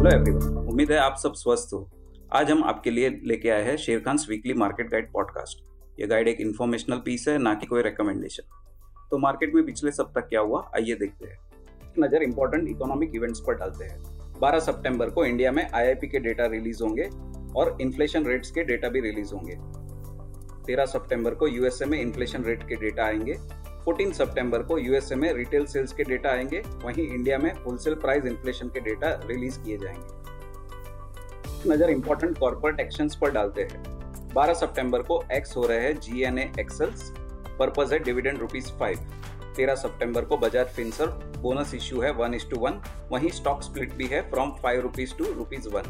Hello everyone उम्मीद है आप सब स्वस्थ हो। आज हम आपके लिए लेके आए हैं Sher Khan weekly market guide podcast ये गाइड एक इन्फॉर्मेशनल पीस है, ना कि कोई रिकमेंडेशन तो मार्केट में पिछले सप्ताह क्या हुआ, आइए देखते हैं। नज़र इंपॉर्टेंट इकोनॉमिक इवेंट्स पर डालते हैं। 12 सितंबर को इंडिया में आईआईपी के डेटा रिलीज़ होंगे और इन्फ्लेशन रेट्स के डेटा भी रिलीज़ होंगे। 13 सितंबर को यूएसए में इन्फ्लेशन रेट के डेटा आएँगे। 14 सितंबर को यूएसए में रिटेल सेल्स के डेटा आएँगे। वहीं इंडिया में होलसेल प्राइस इन्फ्लेशन के डेटा रिलीज़ किए जाएँगे। नज़र इंपॉर्टेंट कॉर्पोरेट एक्शंस पर डालते हैं। 12 सितंबर को एक्स हो रहे हैं जी एन पर्पज है डिविडेंड रुपीज़ फाइव तेरह सितंबर को बजाज फिनसर बोनस इश्यू है वन इज़ टू वन वहीं स्टॉक स्प्लिट भी है from five rupees to rupees one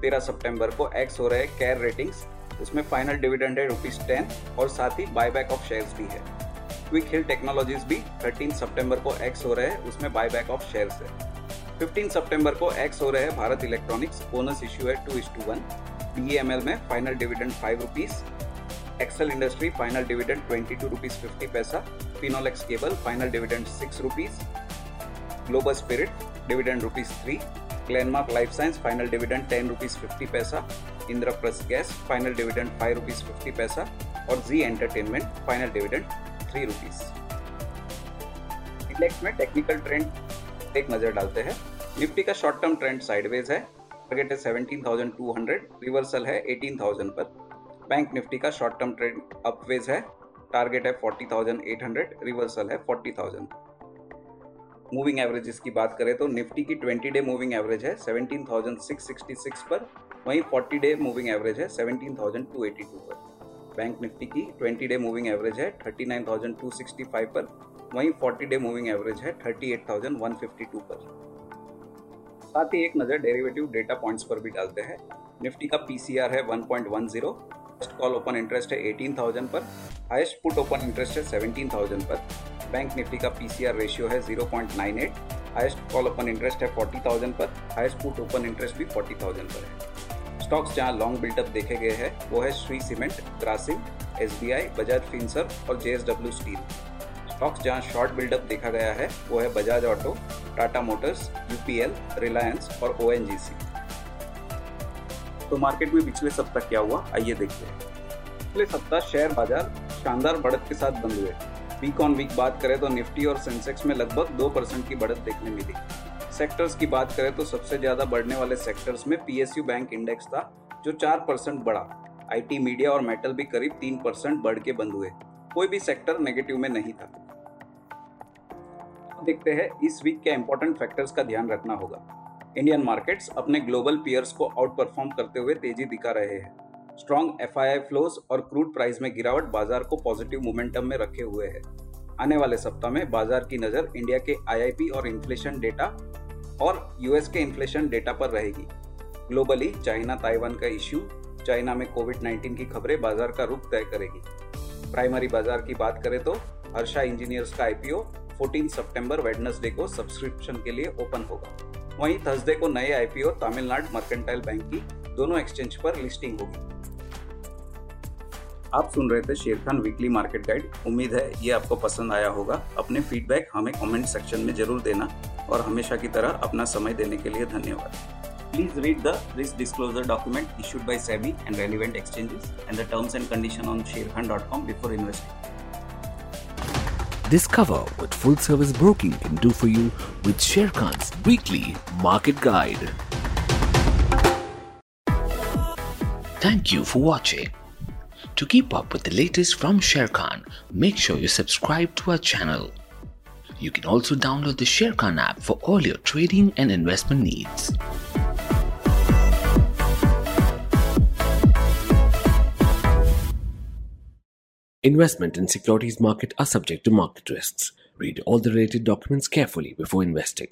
तेरह सितंबर को एक्स हो रहे हैं केयर रेटिंग्स उसमें फाइनल डिविडेंड है रुपीज़ टेन और साथ ही बायबैक ऑफ़ शेयर्स भी है। क्विक हिल टेक्नोलॉजीज़ भी 13 सितंबर को एक्स हो रहे हैं, उसमें बायबैक ऑफ़ शेयर्स है। 15 सितंबर को एक्स हो रहे हैं भारत इलेक्ट्रॉनिक्स बोनस इश्यू है two is to one BML में final dividend five rupees excel industry final dividend twenty two rupees fifty paisa Finolex cable final dividend six rupees global spirit dividend rupees three Glenmark life science final dividend ten rupees fifty paisa Indraprastha gas final dividend five rupees fifty paisa और Zee entertainment final dividend three rupees index में technical trend एक नज़र डालते हैं। निफ्टी का short term trend sideways है target है 17,200 reversal है 18,000 पर। बैंक निफ्टी का शॉर्ट टर्म ट्रेंड अपवेज है टारगेट है 40,800 रिवर्सल है 40,000 मूविंग एवरेजेस की बात करें तो निफ्टी की 20 डे मूविंग एवरेज है 17,666 पर। वहीं 40 डे मूविंग एवरेज है 17,282 पर। बैंक निफ्टी की 20 डे मूविंग एवरेज है 39,265 पर वहीं 40 डे मूविंग एवरेज है 38,152 पर। साथ ही एक नज़र डेरिवेटिव डेटा पॉइंट्स पर भी डालते हैं। निफ्टी का पीसीआर है 1.10 फ़र्स्ट कॉल ओपन इंटरेस्ट है 18,000 पर हाईएस्ट पुट ओपन इंटरेस्ट है 17,000 पर। बैंक निफ्टी का पीसीआर रेशियो है 0.98 हाईएस्ट कॉल ओपन इंटरेस्ट है 40,000 पर हाईएस्ट पुट ओपन इंटरेस्ट भी 40,000 पर है। स्टॉक्स जहाँ लॉन्ग बिल्डअप देखे गए हैं, वो है श्री सीमेंट ग्रासिम एस बजाज फिंसर और जे स्टील स्टॉक्स जहाँ शॉर्ट बिल्डअप देखा गया है, वो है Bajaj auto Tata motors UPL Reliance और ओएनजीसी तो मार्केट में पिछले सप्ताह क्या हुआ? आइए देखते हैं। पिछले सप्ताह शेयर बाज़ार शानदार बढ़त के साथ बंद हुए। वीक ऑन वीक बात करें तो निफ्टी और सेंसेक्स में लगभग दो परसेंट की बढ़त देखने मिली। सेक्टर्स की बात करें तो सबसे ज़्यादा बढ़ने वाले सेक्टर्स में पीएसयू बैंक इंडेक्स था, जो चार परसेंट बढ़ा। आईटी मीडिया और मेटल भी करीब तीन परसेंट बढ़ के बंद हुए। कोई भी सेक्टर नेगेटिव में नहीं था। देखते हैं, इस वीक के इंपॉर्टेंट फैक्टर्स का ध्यान रखना होगा। इंडियन मार्केट्स अपने ग्लोबल पियर्स को आउट परफॉर्म करते हुए तेज़ी दिखा रहे हैं। स्ट्रॉन्ग एफ़ आई फ्लोज और क्रूड प्राइस में गिरावट बाज़ार को पॉजिटिव मोमेंटम में रखे हुए है। आने वाले सप्ताह में बाज़ार की नज़र इंडिया के आईआईपी और इन्फ्लेशन डेटा और यूएस के इन्फ्लेशन डेटा पर रहेगी। ग्लोबली चाइना ताइवान का इश्यू चाइना में कोविड 19 की खबरें बाज़ार का रुख तय करेगी। प्राइमरी बाज़ार की बात करें तो हर्षा इंजीनियर्स का आईपीओ 14 सितंबर वेडनेसडे को सब्सक्रिप्शन के लिए ओपन होगा। वहीं थर्सडे को नए आईपीओ तमिलनाडु मर्केंटाइल बैंक की दोनों एक्सचेंज पर लिस्टिंग होगी। आप सुन रहे थे शेर खान वीकली मार्केट गाइड उम्मीद है ये आपको पसंद आया होगा। अपने फीडबैक हमें कमेंट सेक्शन में ज़रूर देना। और हमेशा की तरह अपना समय देने के लिए धन्यवाद Please read the risk disclosure document issued by SEBI and relevant exchanges and the terms and condition on sharekhan.com before investing. Discover what full service broking can do for you with Sharekhan's weekly market guide. Thank you for watching. To keep up with the latest from Sharekhan, make sure you subscribe to our channel. You can also download the Sharekhan app for all your trading and investment needs. Investment in securities market are subject to market risks. Read all the related documents carefully before investing.